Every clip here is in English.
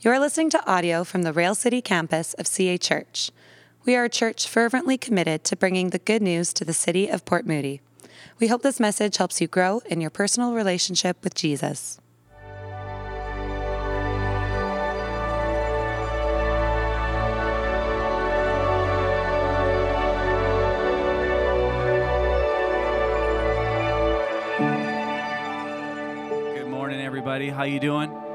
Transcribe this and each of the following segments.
You are listening to audio from the Rail City campus of CA Church. We are a church fervently committed to bringing the good news to the city of Port Moody. We hope this message helps you grow in your personal relationship with Jesus. Good morning, everybody. How you doing?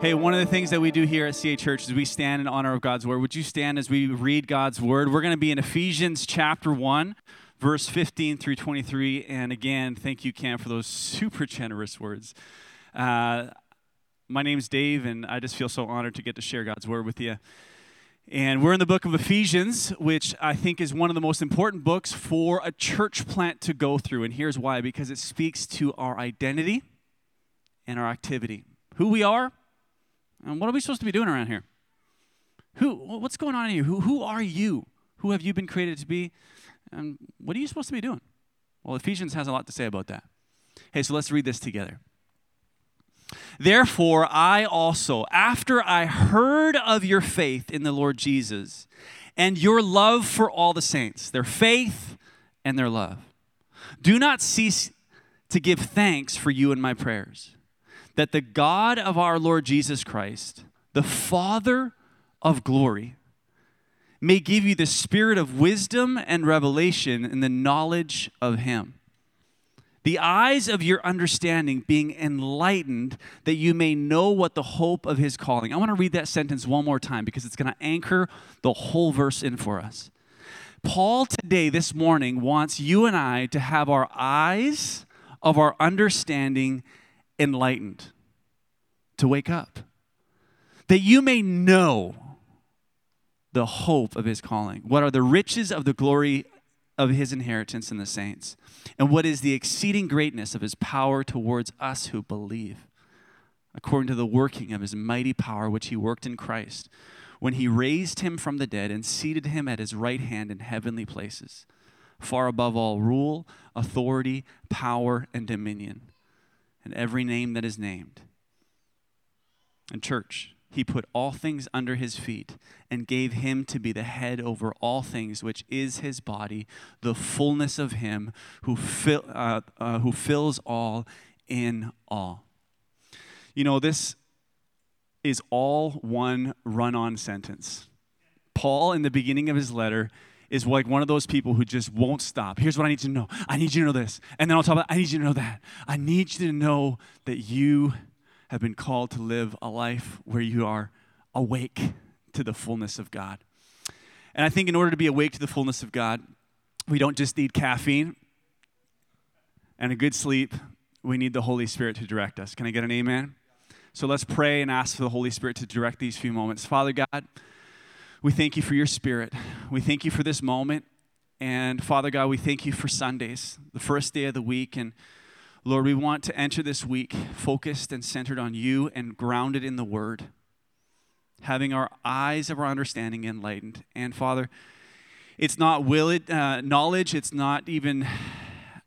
Hey, one of the things that we do here at CA Church is we stand in honor of God's word. Would you stand as we read God's word? We're going to be in Ephesians chapter 1, verse 15 through 23. And again, thank you, Cam, for those super generous words. Uh, my name's Dave, and I just feel so honored to get to share God's word with you. And we're in the book of Ephesians, which I think is one of the most important books for a church plant to go through. And here's why because it speaks to our identity and our activity. Who we are, and what are we supposed to be doing around here? Who, what's going on in you? Who, who are you? Who have you been created to be? And what are you supposed to be doing? Well, Ephesians has a lot to say about that. Hey, so let's read this together. Therefore, I also, after I heard of your faith in the Lord Jesus and your love for all the saints, their faith and their love, do not cease to give thanks for you in my prayers, that the God of our Lord Jesus Christ, the Father of glory, may give you the spirit of wisdom and revelation in the knowledge of him the eyes of your understanding being enlightened that you may know what the hope of his calling. I want to read that sentence one more time because it's going to anchor the whole verse in for us. Paul today, this morning, wants you and I to have our eyes of our understanding enlightened, to wake up, that you may know the hope of his calling. What are the riches of the glory of his inheritance in the saints, and what is the exceeding greatness of his power towards us who believe, according to the working of his mighty power which he worked in Christ, when he raised him from the dead and seated him at his right hand in heavenly places, far above all rule, authority, power, and dominion, and every name that is named. And church, he put all things under his feet and gave him to be the head over all things, which is his body, the fullness of him who, fill, uh, uh, who fills all in all. You know, this is all one run on sentence. Paul, in the beginning of his letter, is like one of those people who just won't stop. Here's what I need you to know. I need you to know this. And then I'll talk about, I need you to know that. I need you to know that you have been called to live a life where you are awake to the fullness of God. And I think in order to be awake to the fullness of God, we don't just need caffeine and a good sleep, we need the Holy Spirit to direct us. Can I get an amen? So let's pray and ask for the Holy Spirit to direct these few moments. Father God, we thank you for your Spirit. We thank you for this moment. And Father God, we thank you for Sundays, the first day of the week. And Lord, we want to enter this week focused and centered on you and grounded in the word, having our eyes of our understanding enlightened. And Father, it's not will it, uh, knowledge, it's not even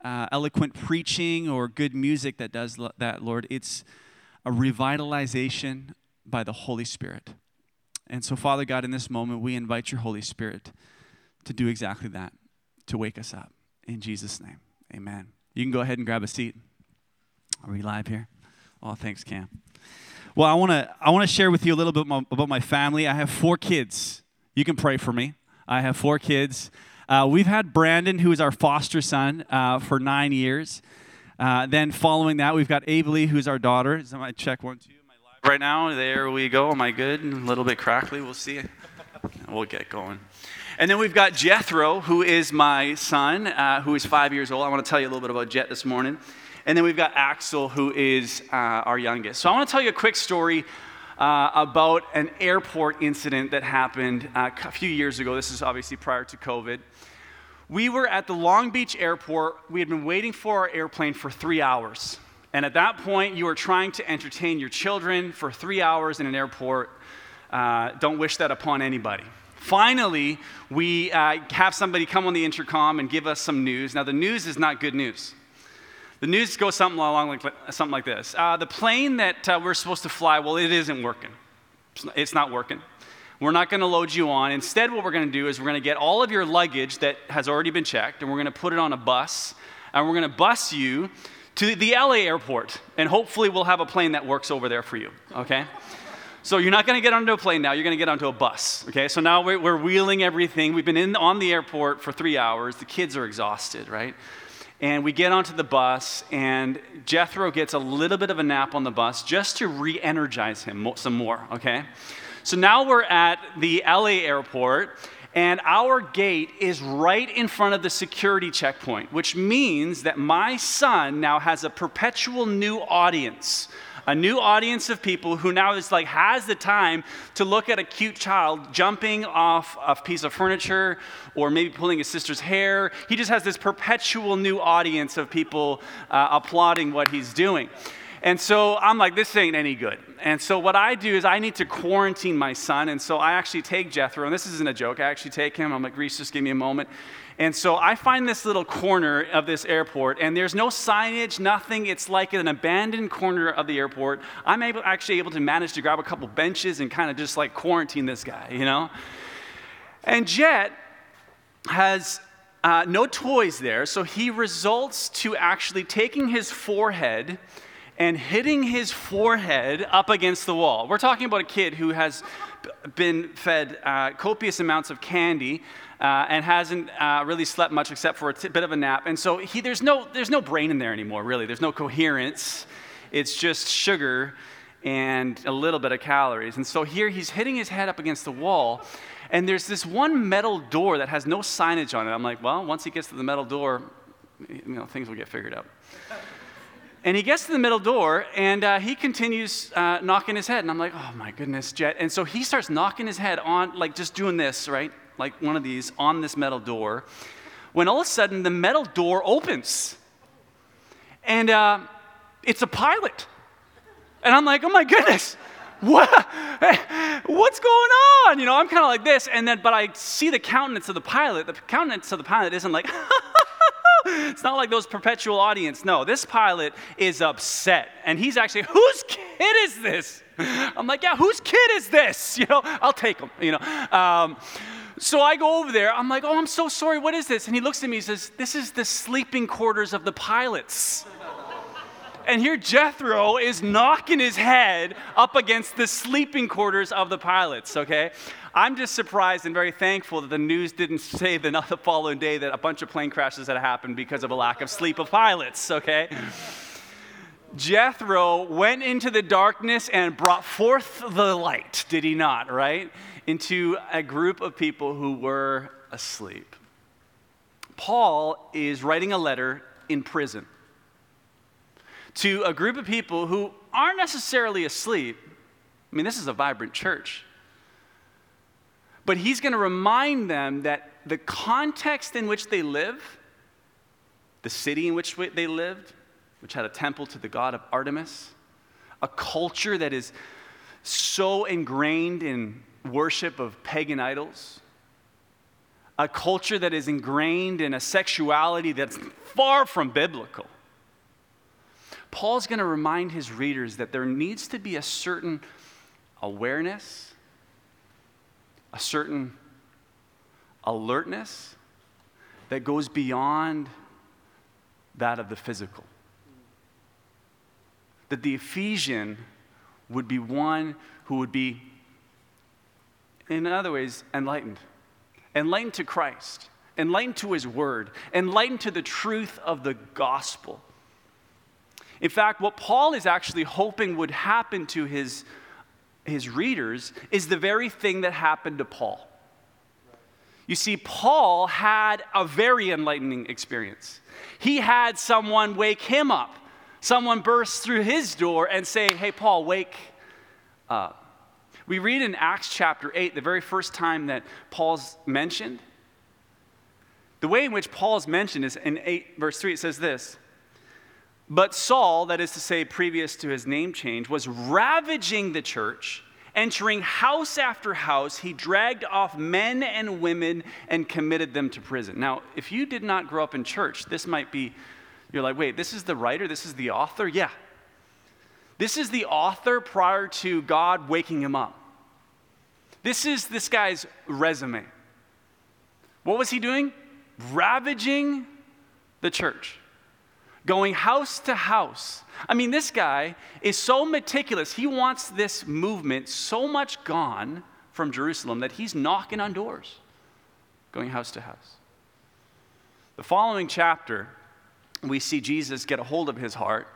uh, eloquent preaching or good music that does that, Lord. It's a revitalization by the Holy Spirit. And so, Father God, in this moment, we invite your Holy Spirit to do exactly that, to wake us up. In Jesus' name, amen. You can go ahead and grab a seat. Are we live here? Oh, thanks, Cam. Well, I want to I want to share with you a little bit about my family. I have four kids. You can pray for me. I have four kids. Uh, we've had Brandon, who is our foster son, uh, for nine years. Uh, then following that, we've got Abley, who's our daughter. Is my check one, two? Right now? There we go. Am I good? A little bit crackly. We'll see. We'll get going. And then we've got Jethro, who is my son, uh, who is five years old. I want to tell you a little bit about Jet this morning. And then we've got Axel, who is uh, our youngest. So I want to tell you a quick story uh, about an airport incident that happened uh, a few years ago. This is obviously prior to COVID. We were at the Long Beach airport. We had been waiting for our airplane for three hours. And at that point, you are trying to entertain your children for three hours in an airport. Uh, don't wish that upon anybody. Finally, we uh, have somebody come on the intercom and give us some news. Now, the news is not good news. The news goes something along like, something like this uh, The plane that uh, we're supposed to fly, well, it isn't working. It's not working. We're not going to load you on. Instead, what we're going to do is we're going to get all of your luggage that has already been checked, and we're going to put it on a bus, and we're going to bus you to the LA airport, and hopefully we'll have a plane that works over there for you, okay? So you're not going to get onto a plane now. You're going to get onto a bus. Okay. So now we're, we're, wheeling everything. We've been in on the airport for three hours. The kids are exhausted, right? And we get onto the bus, and Jethro gets a little bit of a nap on the bus just to re-energize him some more. Okay. So now we're at the LA airport, and our gate is right in front of the security checkpoint, which means that my son now has a perpetual new audience a new audience of people who now is like has the time to look at a cute child jumping off a piece of furniture or maybe pulling his sister's hair. He just has this perpetual new audience of people uh, applauding what he's doing. And so I'm like, this ain't any good. And so what I do is I need to quarantine my son. And so I actually take Jethro, and this isn't a joke. I actually take him. I'm like, Reese, just give me a moment. And so I find this little corner of this airport, and there's no signage, nothing. It's like an abandoned corner of the airport. I'm able, actually able to manage to grab a couple benches and kind of just like quarantine this guy, you know? And Jet has uh, no toys there, so he results to actually taking his forehead and hitting his forehead up against the wall. We're talking about a kid who has been fed uh, copious amounts of candy uh, and hasn't uh, really slept much except for a t- bit of a nap. And so he, there's, no, there's no brain in there anymore, really. There's no coherence. It's just sugar and a little bit of calories. And so here he's hitting his head up against the wall. And there's this one metal door that has no signage on it. I'm like, well, once he gets to the metal door, you know, things will get figured out. And he gets to the middle door and uh, he continues uh, knocking his head. And I'm like, oh my goodness, Jet. And so he starts knocking his head on, like just doing this, right? like one of these on this metal door, when all of a sudden the metal door opens. And uh, it's a pilot. And I'm like, oh my goodness, what, what's going on? You know, I'm kind of like this. And then, but I see the countenance of the pilot. The countenance of the pilot isn't like, it's not like those perpetual audience. No, this pilot is upset. And he's actually, whose kid is this? I'm like, yeah, whose kid is this? You know, I'll take him, you know. Um, so I go over there. I'm like, oh, I'm so sorry. What is this? And he looks at me and says, this is the sleeping quarters of the pilots. And here Jethro is knocking his head up against the sleeping quarters of the pilots, okay? I'm just surprised and very thankful that the news didn't say the, the following day that a bunch of plane crashes had happened because of a lack of sleep of pilots, okay? Jethro went into the darkness and brought forth the light, did he not, right? into a group of people who were asleep. Paul is writing a letter in prison to a group of people who aren't necessarily asleep. I mean, this is a vibrant church. But he's going to remind them that the context in which they live, the city in which they lived, which had a temple to the god of Artemis, a culture that is so ingrained in worship of pagan idols, a culture that is ingrained in a sexuality that's far from biblical. Paul's going to remind his readers that there needs to be a certain awareness, a certain alertness that goes beyond that of the physical. That the Ephesian would be one who would be in other ways, enlightened. Enlightened to Christ, enlightened to His Word, enlightened to the truth of the gospel. In fact, what Paul is actually hoping would happen to his, his readers is the very thing that happened to Paul. You see, Paul had a very enlightening experience. He had someone wake him up, someone burst through his door and say, Hey, Paul, wake up. We read in Acts chapter 8, the very first time that Paul's mentioned. The way in which Paul is mentioned is in 8, verse 3, it says this But Saul, that is to say, previous to his name change, was ravaging the church. Entering house after house, he dragged off men and women and committed them to prison. Now, if you did not grow up in church, this might be, you're like, wait, this is the writer, this is the author? Yeah. This is the author prior to God waking him up. This is this guy's resume. What was he doing? Ravaging the church, going house to house. I mean, this guy is so meticulous. He wants this movement so much gone from Jerusalem that he's knocking on doors, going house to house. The following chapter, we see Jesus get a hold of his heart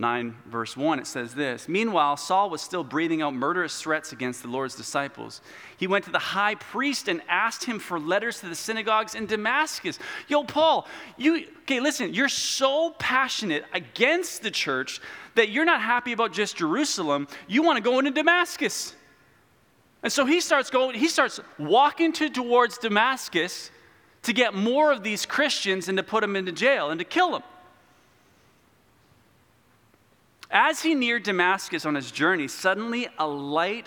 9, verse 1, it says this Meanwhile, Saul was still breathing out murderous threats against the Lord's disciples. He went to the high priest and asked him for letters to the synagogues in Damascus. Yo, Paul, you, okay, listen, you're so passionate against the church that you're not happy about just Jerusalem. You want to go into Damascus. And so he starts going, he starts walking to, towards Damascus to get more of these Christians and to put them into jail and to kill them. As he neared Damascus on his journey, suddenly a light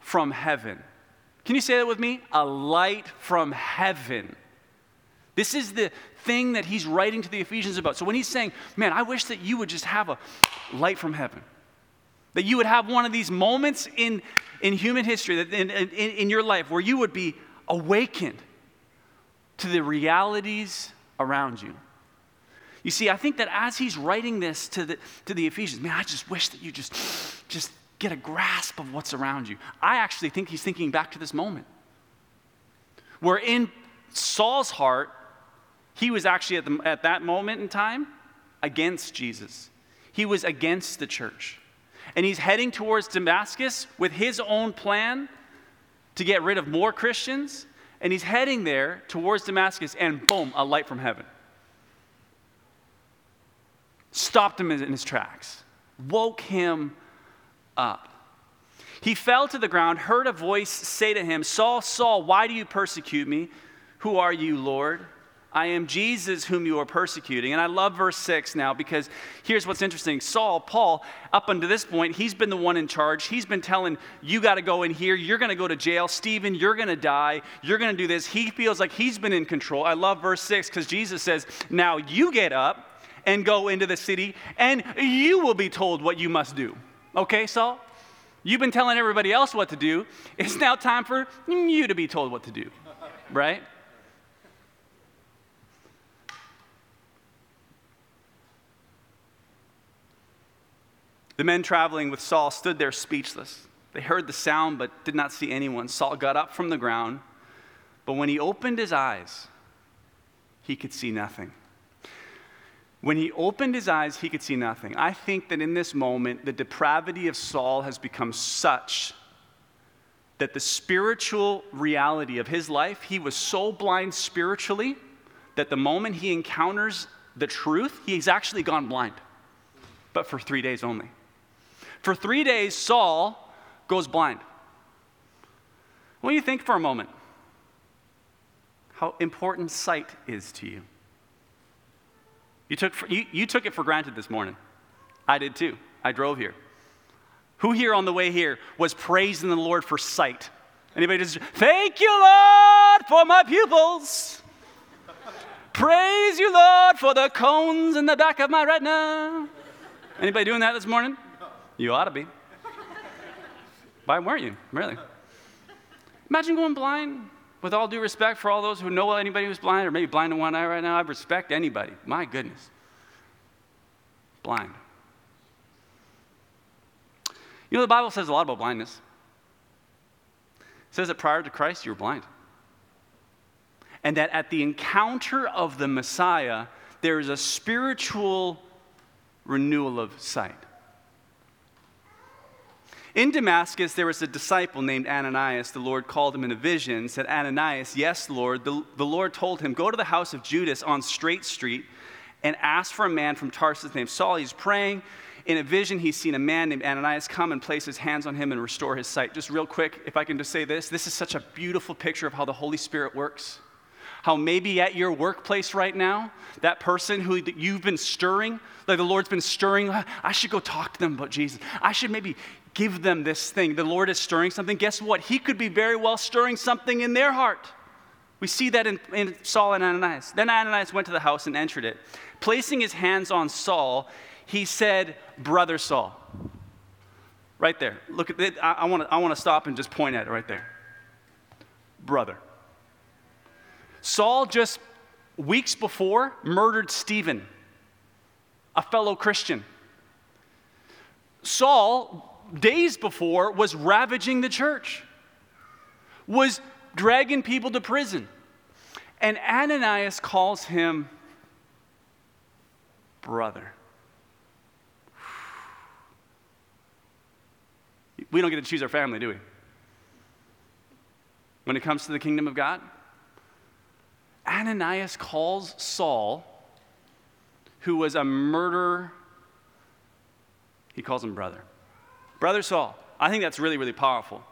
from heaven. Can you say that with me? A light from heaven. This is the thing that he's writing to the Ephesians about. So when he's saying, Man, I wish that you would just have a light from heaven, that you would have one of these moments in, in human history, that in, in, in your life, where you would be awakened to the realities around you. You see, I think that as he's writing this to the, to the Ephesians, man, I just wish that you just, just get a grasp of what's around you. I actually think he's thinking back to this moment where in Saul's heart, he was actually at, the, at that moment in time against Jesus. He was against the church. And he's heading towards Damascus with his own plan to get rid of more Christians. And he's heading there towards Damascus, and boom, a light from heaven stopped him in his tracks, woke him up. He fell to the ground, heard a voice say to him, Saul, Saul, why do you persecute me? Who are you, Lord? I am Jesus whom you are persecuting. And I love verse 6 now because here's what's interesting. Saul, Paul, up until this point, he's been the one in charge. He's been telling, you got to go in here. You're going to go to jail. Stephen, you're going to die. You're going to do this. He feels like he's been in control. I love verse 6 because Jesus says, now you get up and go into the city, and you will be told what you must do. Okay, Saul? You've been telling everybody else what to do. It's now time for you to be told what to do, right? The men traveling with Saul stood there speechless. They heard the sound but did not see anyone. Saul got up from the ground, but when he opened his eyes, he could see nothing. When he opened his eyes, he could see nothing. I think that in this moment, the depravity of Saul has become such that the spiritual reality of his life, he was so blind spiritually that the moment he encounters the truth, he's actually gone blind, but for three days only. For three days, Saul goes blind. What do you think for a moment? How important sight is to you. You took, for, you, you took it for granted this morning. I did too. I drove here. Who here on the way here was praising the Lord for sight? Anybody just, thank you, Lord, for my pupils. Praise you, Lord, for the cones in the back of my retina. Anybody doing that this morning? You ought to be. Why weren't you? Really? Imagine going blind with all due respect for all those who know anybody who's blind or maybe blind in one eye right now, I respect anybody. My goodness. Blind. You know, the Bible says a lot about blindness. It says that prior to Christ, you were blind. And that at the encounter of the Messiah, there is a spiritual renewal of sight. In Damascus, there was a disciple named Ananias. The Lord called him in a vision, said, Ananias, yes, Lord. The, the Lord told him, Go to the house of Judas on Straight Street and ask for a man from Tarsus named Saul. He's praying. In a vision, he's seen a man named Ananias come and place his hands on him and restore his sight. Just real quick, if I can just say this this is such a beautiful picture of how the Holy Spirit works how maybe at your workplace right now, that person who you've been stirring, like the Lord's been stirring, I should go talk to them about Jesus. I should maybe give them this thing. The Lord is stirring something. Guess what? He could be very well stirring something in their heart. We see that in, in, Saul and Ananias. Then Ananias went to the house and entered it. Placing his hands on Saul, he said, Brother Saul. Right there. Look at it. I, want to I stop and just point at it right there. Brother. Saul just weeks before murdered Stephen, a fellow Christian. Saul, days before, was ravaging the church, was dragging people to prison. And Ananias calls him brother. We don't get to choose our family, do we? When it comes to the kingdom of God, Ananias calls Saul, who was a murderer, he calls him brother. Brother Saul. I think that's really, really powerful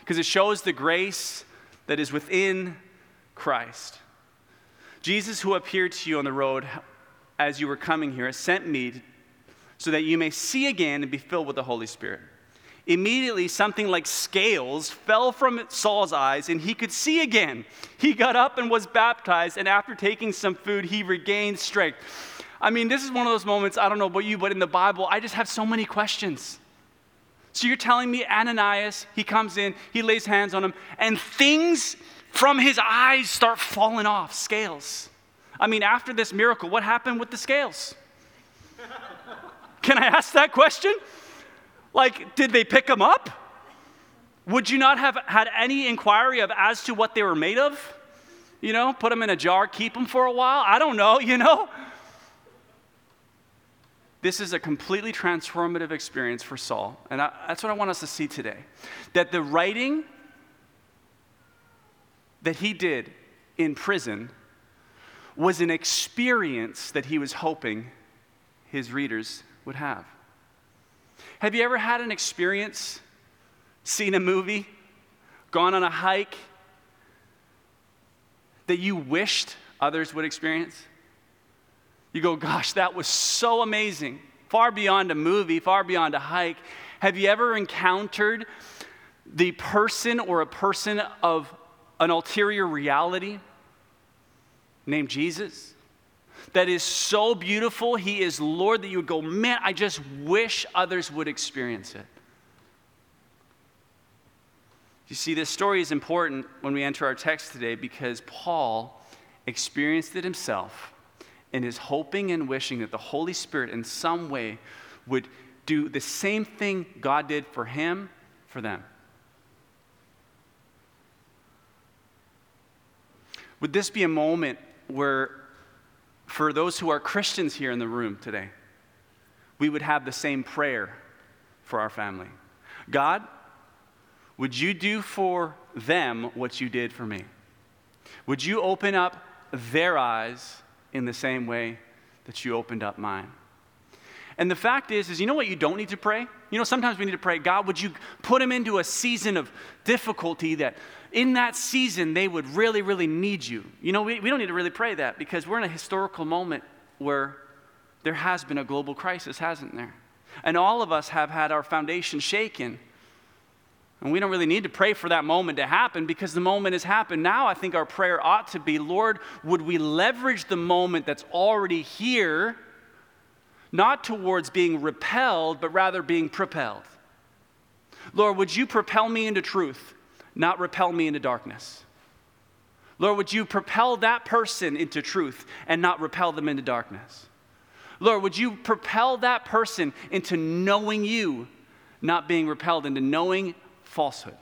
because it shows the grace that is within Christ. Jesus, who appeared to you on the road as you were coming here, sent me so that you may see again and be filled with the Holy Spirit. Immediately, something like scales fell from Saul's eyes, and he could see again. He got up and was baptized, and after taking some food, he regained strength. I mean, this is one of those moments, I don't know about you, but in the Bible, I just have so many questions. So you're telling me Ananias, he comes in, he lays hands on him, and things from his eyes start falling off, scales. I mean, after this miracle, what happened with the scales? Can I ask that question? Like, did they pick them up? Would you not have had any inquiry of as to what they were made of? You know, put them in a jar, keep them for a while? I don't know, you know? This is a completely transformative experience for Saul. And I, that's what I want us to see today. That the writing that he did in prison was an experience that he was hoping his readers would have. Have you ever had an experience, seen a movie, gone on a hike that you wished others would experience? You go, gosh, that was so amazing. Far beyond a movie, far beyond a hike. Have you ever encountered the person or a person of an ulterior reality named Jesus? that is so beautiful, He is Lord, that you would go, man, I just wish others would experience it. You see, this story is important when we enter our text today because Paul experienced it himself and is hoping and wishing that the Holy Spirit in some way would do the same thing God did for him, for them. Would this be a moment where for those who are Christians here in the room today, we would have the same prayer for our family God, would you do for them what you did for me? Would you open up their eyes in the same way that you opened up mine? And the fact is, is you know what you don't need to pray? You know, sometimes we need to pray, God, would you put them into a season of difficulty that in that season they would really, really need you? You know, we, we don't need to really pray that because we're in a historical moment where there has been a global crisis, hasn't there? And all of us have had our foundation shaken. And we don't really need to pray for that moment to happen because the moment has happened. Now, I think our prayer ought to be Lord, would we leverage the moment that's already here not towards being repelled, but rather being propelled. Lord, would you propel me into truth, not repel me into darkness? Lord, would you propel that person into truth and not repel them into darkness? Lord, would you propel that person into knowing you, not being repelled into knowing falsehood?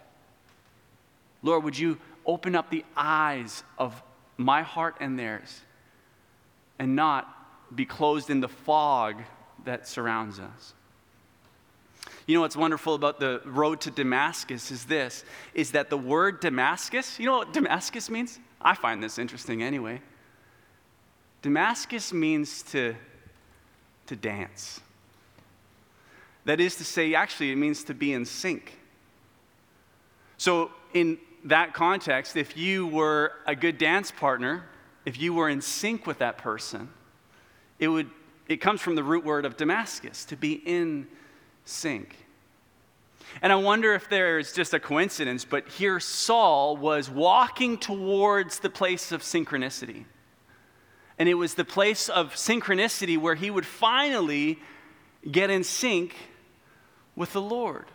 Lord, would you open up the eyes of my heart and theirs and not be closed in the fog that surrounds us. You know what's wonderful about the road to Damascus is this is that the word Damascus, you know what Damascus means? I find this interesting anyway. Damascus means to, to dance. That is to say, actually, it means to be in sync. So, in that context, if you were a good dance partner, if you were in sync with that person, it, would, it comes from the root word of Damascus, to be in sync. And I wonder if there's just a coincidence, but here Saul was walking towards the place of synchronicity. And it was the place of synchronicity where he would finally get in sync with the Lord.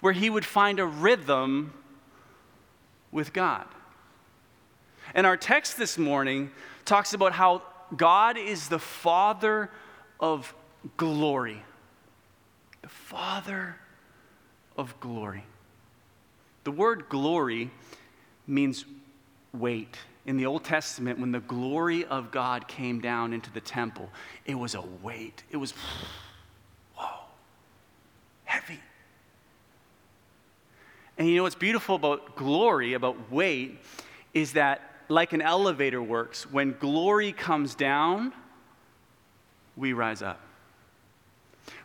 where he would find a rhythm with God. And our text this morning talks about how God is the Father of glory. The Father of glory. The word glory means weight. In the Old Testament, when the glory of God came down into the temple, it was a weight. It was, whoa, heavy. And you know what's beautiful about glory, about weight, is that like an elevator works, when glory comes down, we rise up.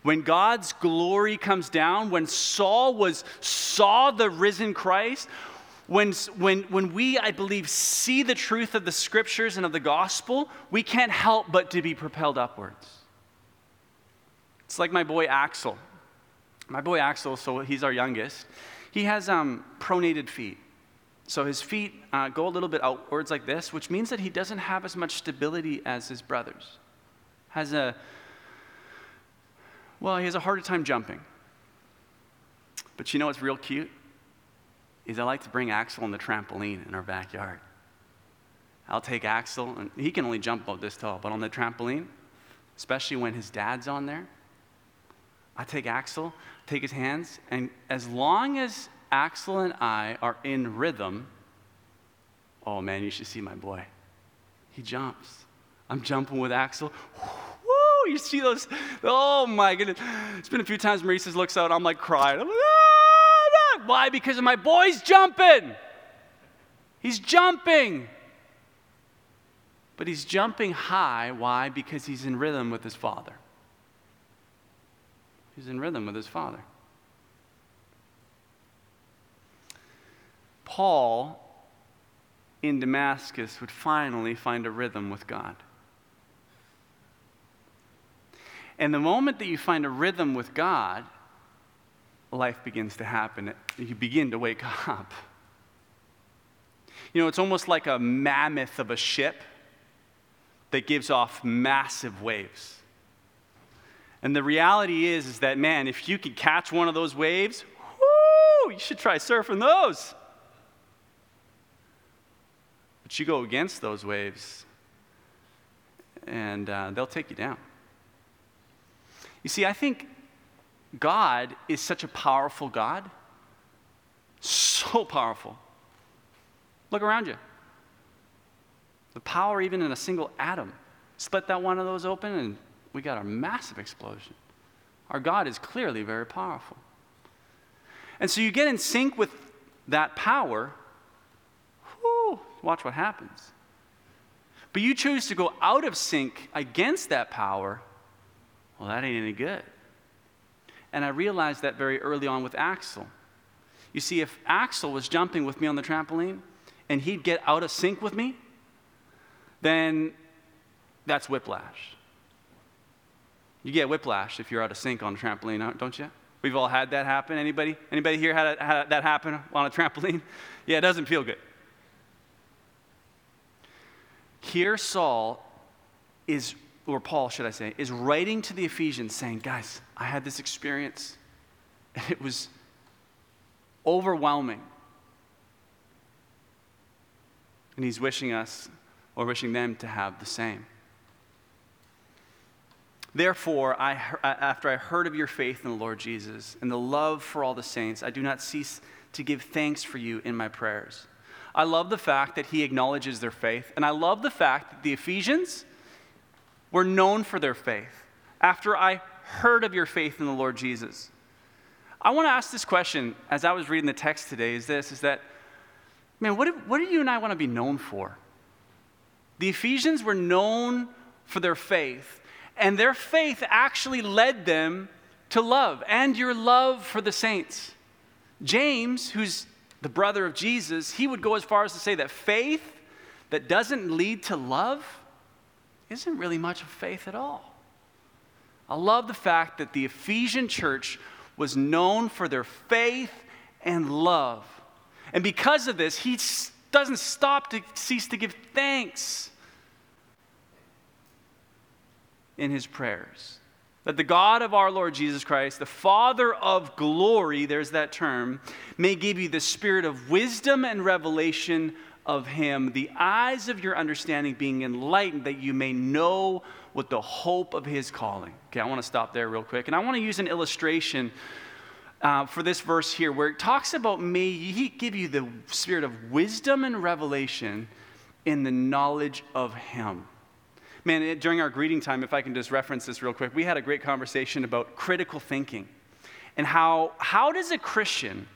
When God's glory comes down, when Saul was saw the risen Christ, when, when, when we, I believe, see the truth of the scriptures and of the gospel, we can't help but to be propelled upwards. It's like my boy Axel. My boy Axel, so he's our youngest, he has um, pronated feet. So his feet uh, go a little bit outwards like this, which means that he doesn't have as much stability as his brothers. Has a, well, he has a harder time jumping. But you know what's real cute? Is I like to bring Axel on the trampoline in our backyard. I'll take Axel, and he can only jump about this tall, but on the trampoline, especially when his dad's on there, I take Axel, take his hands, and as long as Axel and I are in rhythm, oh man, you should see my boy. He jumps. I'm jumping with Axel. Woo! You see those? Oh my goodness. It's been a few times Maurice looks out, I'm like crying. I'm like, ah, Why? Because of my boy's jumping. He's jumping. But he's jumping high. Why? Because he's in rhythm with his father. He's in rhythm with his father. Paul in Damascus would finally find a rhythm with God. And the moment that you find a rhythm with God, life begins to happen. You begin to wake up. You know, it's almost like a mammoth of a ship that gives off massive waves. And the reality is, is that, man, if you could catch one of those waves, whoo, you should try surfing those. But you go against those waves, and uh, they'll take you down. You see, I think God is such a powerful God. So powerful. Look around you. The power, even in a single atom. Split that one of those open, and we got a massive explosion. Our God is clearly very powerful. And so you get in sync with that power, watch what happens. But you choose to go out of sync against that power, well, that ain't any good. And I realized that very early on with Axel. You see, if Axel was jumping with me on the trampoline and he'd get out of sync with me, then that's whiplash. You get whiplash if you're out of sync on a trampoline, don't you? We've all had that happen. Anybody? Anybody here had, had that happen on a trampoline? Yeah, it doesn't feel good. Here, Saul is, or Paul, should I say, is writing to the Ephesians saying, Guys, I had this experience, and it was overwhelming. And he's wishing us, or wishing them, to have the same. Therefore, I, after I heard of your faith in the Lord Jesus and the love for all the saints, I do not cease to give thanks for you in my prayers I love the fact that he acknowledges their faith. And I love the fact that the Ephesians were known for their faith. After I heard of your faith in the Lord Jesus. I want to ask this question as I was reading the text today is this is that, man, what do, what do you and I want to be known for? The Ephesians were known for their faith, and their faith actually led them to love and your love for the saints. James, who's the brother of Jesus, he would go as far as to say that faith that doesn't lead to love isn't really much of faith at all. I love the fact that the Ephesian church was known for their faith and love. And because of this, he doesn't stop to cease to give thanks in his prayers. that the God of our Lord Jesus Christ, the Father of glory, there's that term, may give you the spirit of wisdom and revelation of Him, the eyes of your understanding being enlightened, that you may know what the hope of His calling. Okay, I want to stop there real quick. And I want to use an illustration uh, for this verse here where it talks about may He give you the spirit of wisdom and revelation in the knowledge of Him. Man, it, during our greeting time, if I can just reference this real quick, we had a great conversation about critical thinking and how, how does a Christian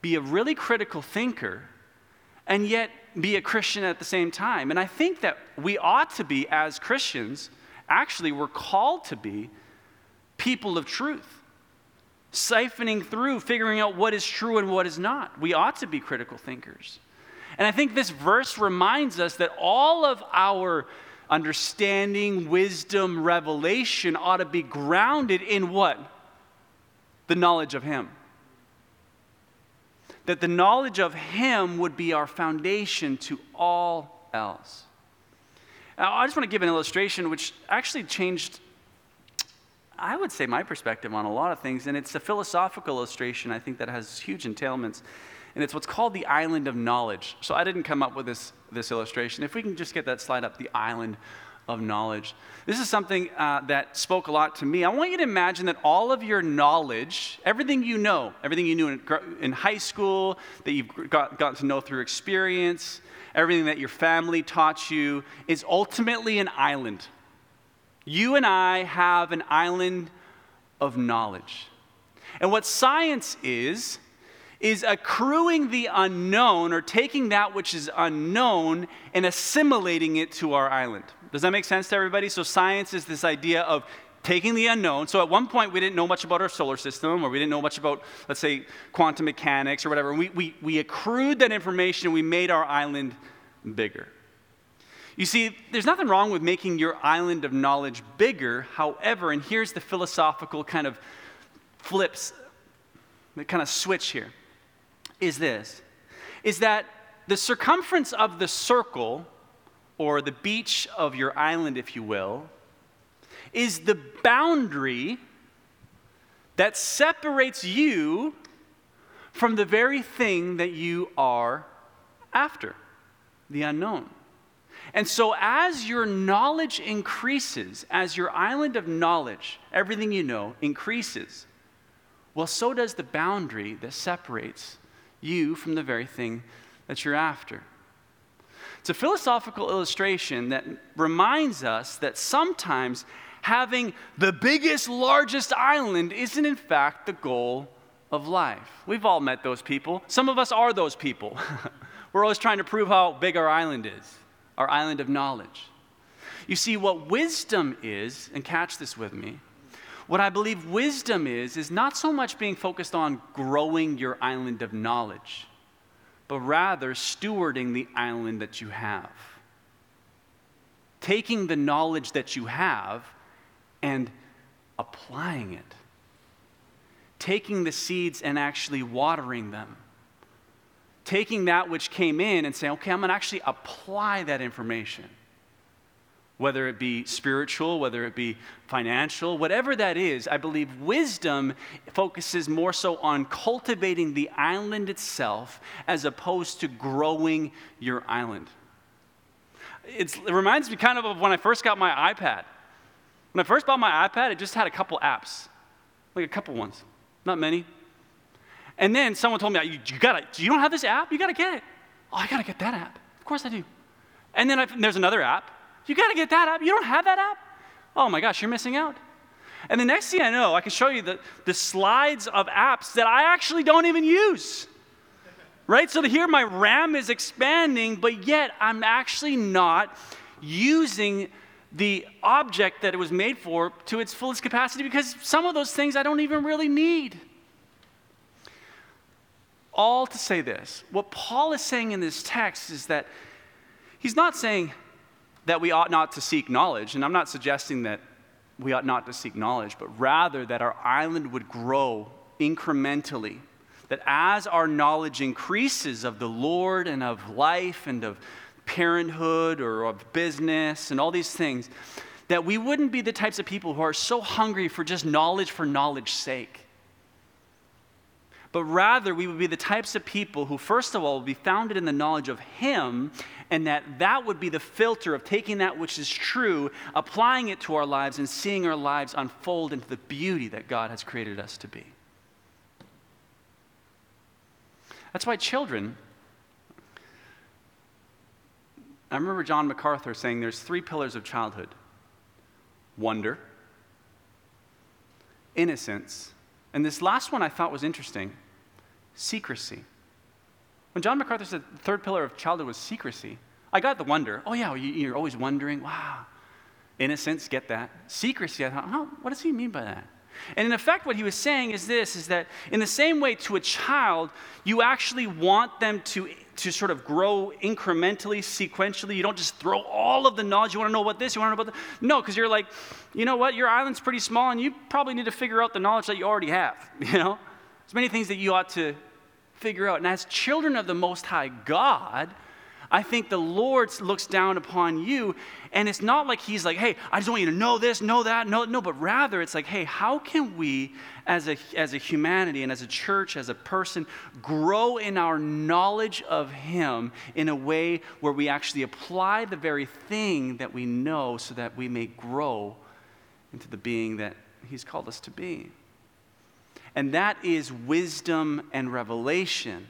be a really critical thinker and yet be a Christian at the same time? And I think that we ought to be, as Christians, actually, we're called to be people of truth, siphoning through, figuring out what is true and what is not. We ought to be critical thinkers. And I think this verse reminds us that all of our understanding, wisdom, revelation ought to be grounded in what? The knowledge of Him. That the knowledge of Him would be our foundation to all else. Now, I just want to give an illustration which actually changed, I would say, my perspective on a lot of things. And it's a philosophical illustration, I think, that has huge entailments and it's what's called the island of knowledge. So I didn't come up with this, this illustration. If we can just get that slide up, the island of knowledge. This is something uh, that spoke a lot to me. I want you to imagine that all of your knowledge, everything you know, everything you knew in, in high school, that you've got, gotten to know through experience, everything that your family taught you, is ultimately an island. You and I have an island of knowledge. And what science is, is accruing the unknown or taking that which is unknown and assimilating it to our island. Does that make sense to everybody? So, science is this idea of taking the unknown. So, at one point, we didn't know much about our solar system, or we didn't know much about, let's say, quantum mechanics or whatever. We, we, we accrued that information and we made our island bigger. You see, there's nothing wrong with making your island of knowledge bigger. However, and here's the philosophical kind of flips, the kind of switch here is this is that the circumference of the circle, or the beach of your island, if you will, is the boundary that separates you from the very thing that you are after, the unknown. And so, as your knowledge increases, as your island of knowledge, everything you know, increases, well, so does the boundary that separates you from the very thing that you're after. It's a philosophical illustration that reminds us that sometimes having the biggest, largest island isn't, in fact, the goal of life. We've all met those people. Some of us are those people. We're always trying to prove how big our island is, our island of knowledge. You see, what wisdom is, and catch this with me, what I believe wisdom is, is not so much being focused on growing your island of knowledge, but rather stewarding the island that you have. Taking the knowledge that you have and applying it. Taking the seeds and actually watering them. Taking that which came in and saying, okay, I'm going to actually apply that information whether it be spiritual, whether it be financial, whatever that is, I believe wisdom focuses more so on cultivating the island itself as opposed to growing your island. It's, it reminds me kind of of when I first got my iPad. When I first bought my iPad, it just had a couple apps, like a couple ones, not many. And then someone told me, you, you gotta, you don't have this app? You gotta get it. Oh, I gotta get that app. Of course I do. And then I, there's another app. You got to get that app. You don't have that app? Oh my gosh, you're missing out. And the next thing I know, I can show you the, the slides of apps that I actually don't even use. Right? So here my RAM is expanding, but yet I'm actually not using the object that it was made for to its fullest capacity because some of those things I don't even really need. All to say this what Paul is saying in this text is that he's not saying, that we ought not to seek knowledge. And I'm not suggesting that we ought not to seek knowledge, but rather that our island would grow incrementally. That as our knowledge increases of the Lord and of life and of parenthood or of business and all these things, that we wouldn't be the types of people who are so hungry for just knowledge for knowledge's sake. But rather, we would be the types of people who, first of all, would be founded in the knowledge of Him, and that that would be the filter of taking that which is true, applying it to our lives, and seeing our lives unfold into the beauty that God has created us to be. That's why children, I remember John MacArthur saying there's three pillars of childhood wonder, innocence, and this last one I thought was interesting secrecy. When John MacArthur said the third pillar of childhood was secrecy, I got the wonder. Oh, yeah, you're always wondering. Wow. Innocence, get that. Secrecy, I thought, what does he mean by that? And in effect, what he was saying is this is that in the same way to a child, you actually want them to, to sort of grow incrementally, sequentially. You don't just throw all of the knowledge. You want to know about this, you want to know about that. No, because you're like, you know what, your island's pretty small and you probably need to figure out the knowledge that you already have. You know? There's many things that you ought to figure out. And as children of the Most High God, I think the Lord looks down upon you, and it's not like He's like, hey, I just want you to know this, know that, no, no, but rather it's like, hey, how can we as a, as a humanity and as a church, as a person, grow in our knowledge of Him in a way where we actually apply the very thing that we know so that we may grow into the being that He's called us to be? And that is wisdom and revelation.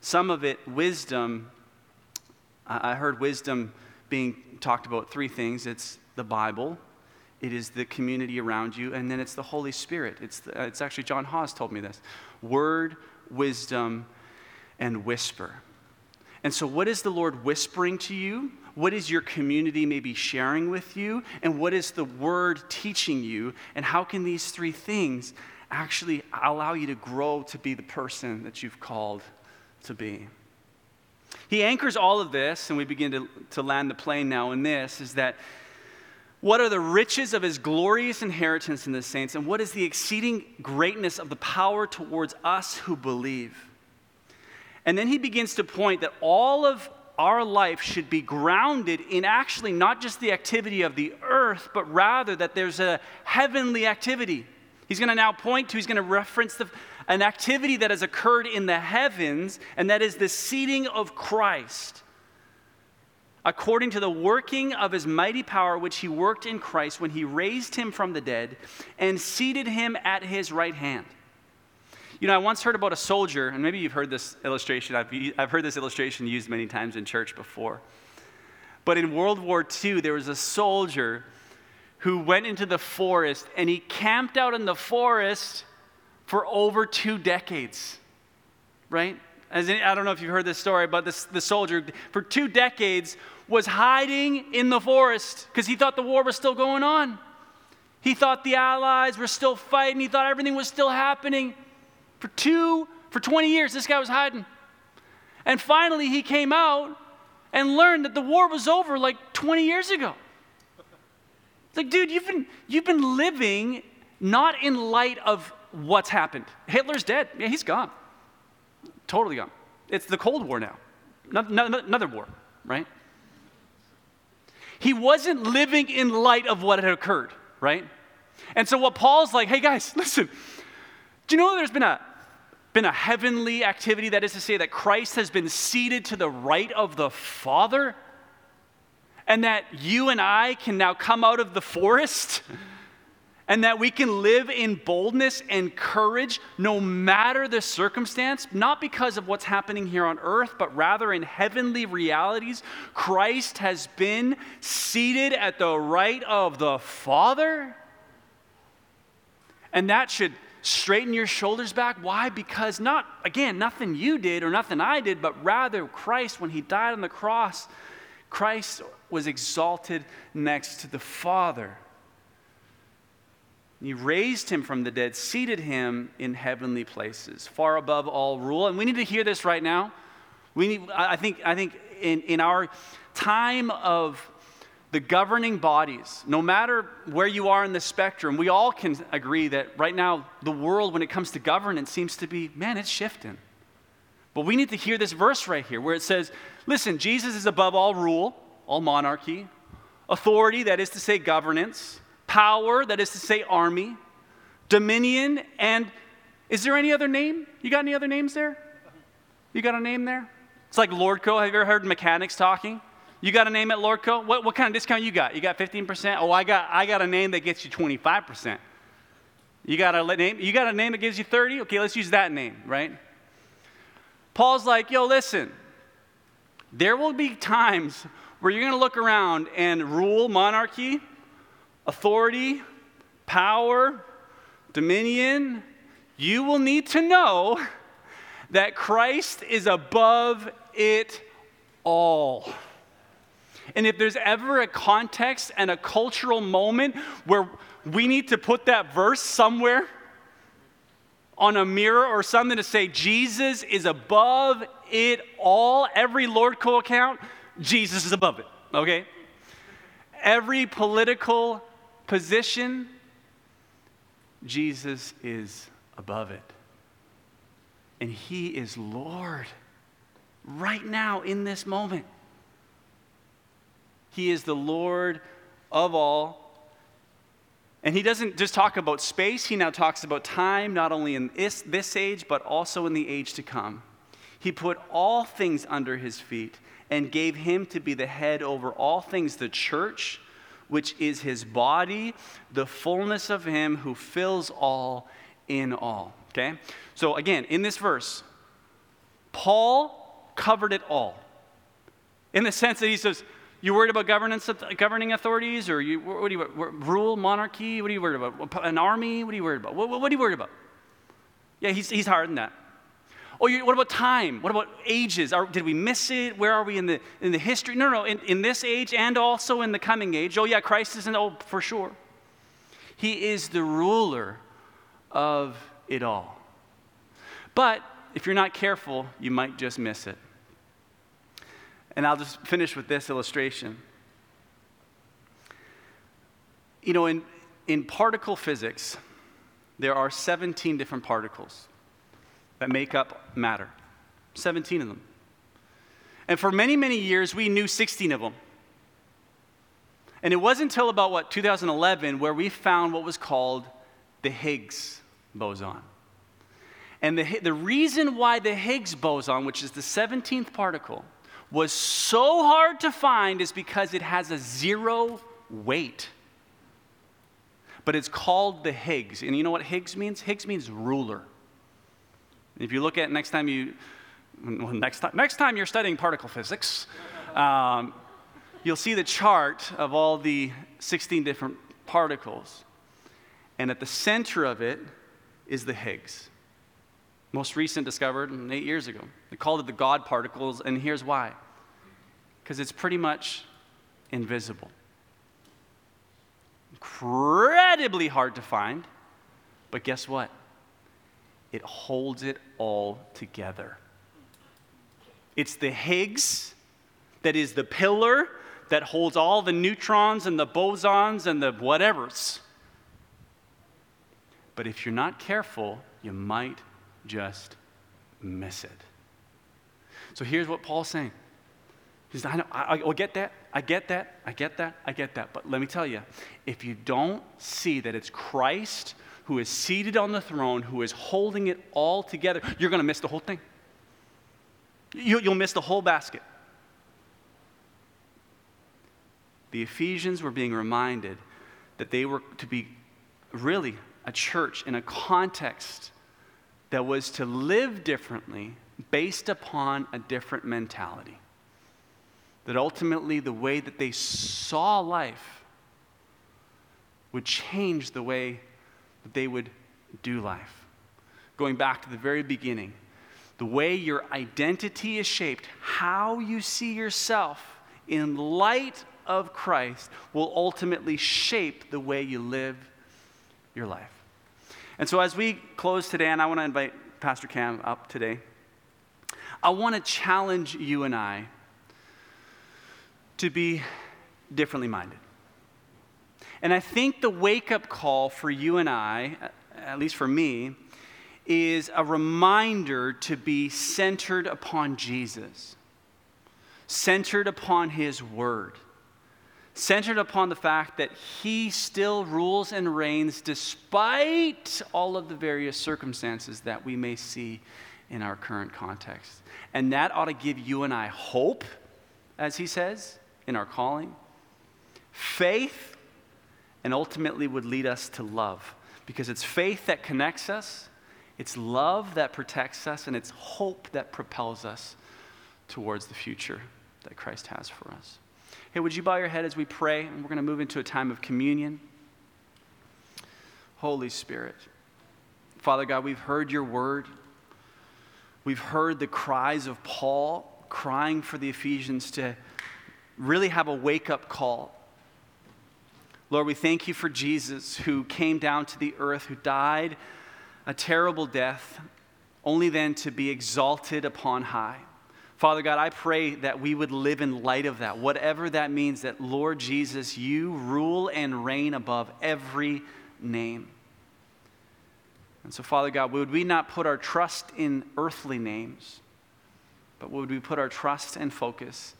Some of it, wisdom, I heard wisdom being talked about three things it's the Bible, it is the community around you, and then it's the Holy Spirit. It's, the, uh, it's actually John Hawes told me this word, wisdom, and whisper. And so, what is the Lord whispering to you? What is your community maybe sharing with you? And what is the word teaching you? And how can these three things actually allow you to grow to be the person that you've called to be? He anchors all of this, and we begin to, to land the plane now in this is that what are the riches of his glorious inheritance in the saints, and what is the exceeding greatness of the power towards us who believe? And then he begins to point that all of our life should be grounded in actually not just the activity of the earth, but rather that there's a heavenly activity. He's going to now point to, he's going to reference the, an activity that has occurred in the heavens, and that is the seating of Christ. According to the working of his mighty power, which he worked in Christ when he raised him from the dead and seated him at his right hand. You know, I once heard about a soldier, and maybe you've heard this illustration. I've, I've heard this illustration used many times in church before. But in World War II, there was a soldier who went into the forest and he camped out in the forest for over two decades, right? As in, I don't know if you've heard this story, but this, the soldier for two decades was hiding in the forest because he thought the war was still going on. He thought the Allies were still fighting. He thought everything was still happening. For two, for 20 years, this guy was hiding. And finally, he came out and learned that the war was over like 20 years ago. Like, dude, you've been, you've been living not in light of what's happened. Hitler's dead. Yeah, he's gone. Totally gone. It's the Cold War now. Another war, right? He wasn't living in light of what had occurred, right? And so what Paul's like, hey guys, listen, do you know there's been a been a heavenly activity, that is to say, that Christ has been seated to the right of the Father, and that you and I can now come out of the forest and that we can live in boldness and courage no matter the circumstance, not because of what's happening here on earth, but rather in heavenly realities. Christ has been seated at the right of the Father. And that should straighten your shoulders back. Why? Because not, again, nothing you did or nothing I did, but rather Christ, when he died on the cross, Christ was exalted next to the Father. He raised him from the dead, seated him in heavenly places, far above all rule. And we need to hear this right now. We need, I think, I think in, in our time of the governing bodies, no matter where you are in the spectrum, we all can agree that right now the world, when it comes to governance, seems to be, man, it's shifting. But we need to hear this verse right here where it says, listen, Jesus is above all rule, all monarchy, authority, that is to say, governance, power, that is to say, army, dominion, and is there any other name? You got any other names there? You got a name there? It's like Lordco. Have you ever heard mechanics talking? You got a name at Lordco? What, what kind of discount you got? You got 15%? Oh, I got, I got a name that gets you 25%. You got a name, you got a name that gives you 30? Okay, let's use that name, right? Paul's like, yo, listen, there will be times where you're going to look around and rule monarchy, authority, power, dominion. You will need to know that Christ is above it all. And if there's ever a context and a cultural moment where we need to put that verse somewhere on a mirror or something to say, Jesus is above it all, every Lordco account, Jesus is above it, okay? Every political position, Jesus is above it. And He is Lord right now in this moment. He is the Lord of all. And he doesn't just talk about space, he now talks about time, not only in this, this age, but also in the age to come. He put all things under his feet and gave him to be the head over all things, the church, which is his body, the fullness of him who fills all in all. Okay? So again, in this verse, Paul covered it all. In the sense that he says, you worried about governance, governing authorities, or you, what do you rule, monarchy? What are you worried about? An army? What are you worried about? What, what, are you worried about? Yeah, he's, he's hard in that. Oh, you, what about time? What about ages? Are, did we miss it? Where are we in the, in the history? No, no, in, in this age and also in the coming age. Oh, yeah, Christ is in, oh, for sure. He is the ruler of it all. But if you're not careful, you might just miss it. And I'll just finish with this illustration. You know, in, in particle physics, there are 17 different particles that make up matter. 17 of them. And for many, many years, we knew 16 of them. And it wasn't until about, what, 2011 where we found what was called the Higgs boson. And the, the reason why the Higgs boson, which is the 17th particle, was so hard to find is because it has a zero weight. But it's called the Higgs. And you know what Higgs means? Higgs means ruler. If you look at next time you, well, next time, next time you're studying particle physics, um, you'll see the chart of all the 16 different particles. And at the center of it is the Higgs. Most recent discovered mm, eight years ago. They called it the God particles, and here's why because it's pretty much invisible. Incredibly hard to find, but guess what? It holds it all together. It's the Higgs that is the pillar that holds all the neutrons and the bosons and the whatevers. But if you're not careful, you might just miss it. So here's what Paul's saying. He says, I know, I, I get that, I get that, I get that, I get that. But let me tell you, if you don't see that it's Christ who is seated on the throne, who is holding it all together, you're going to miss the whole thing. You, you'll miss the whole basket. The Ephesians were being reminded that they were to be really a church in a context that was to live differently based upon a different mentality. That ultimately, the way that they saw life would change the way that they would do life. Going back to the very beginning, the way your identity is shaped, how you see yourself in light of Christ, will ultimately shape the way you live your life. And so, as we close today, and I want to invite Pastor Cam up today, I want to challenge you and I to be differently minded. And I think the wake up call for you and I, at least for me, is a reminder to be centered upon Jesus, centered upon His Word, centered upon the fact that He still rules and reigns despite all of the various circumstances that we may see in our current context. And that ought to give you and I hope, as He says, in our calling, faith, and ultimately would lead us to love. Because it's faith that connects us, it's love that protects us, and it's hope that propels us towards the future that Christ has for us. Hey, would you bow your head as we pray? And we're going to move into a time of communion. Holy Spirit, Father God, we've heard your word. We've heard the cries of Paul crying for the Ephesians to really have a wake up call. Lord, we thank you for Jesus who came down to the earth, who died a terrible death, only then to be exalted upon high. Father God, I pray that we would live in light of that, whatever that means, that Lord Jesus, you rule and reign above every name. And so, Father God, would we not put our trust in earthly names, but would we put our trust and focus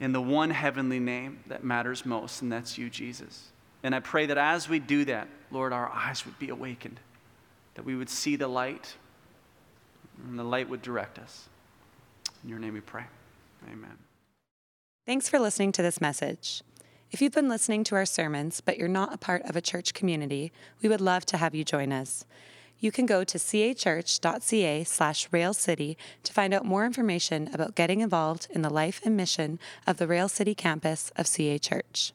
in the one heavenly name that matters most, and that's you, Jesus. And I pray that as we do that, Lord, our eyes would be awakened, that we would see the light, and the light would direct us. In your name we pray. Amen. Thanks for listening to this message. If you've been listening to our sermons, but you're not a part of a church community, we would love to have you join us. You can go to cachurch.ca slash railcity to find out more information about getting involved in the life and mission of the Rail City campus of CA Church.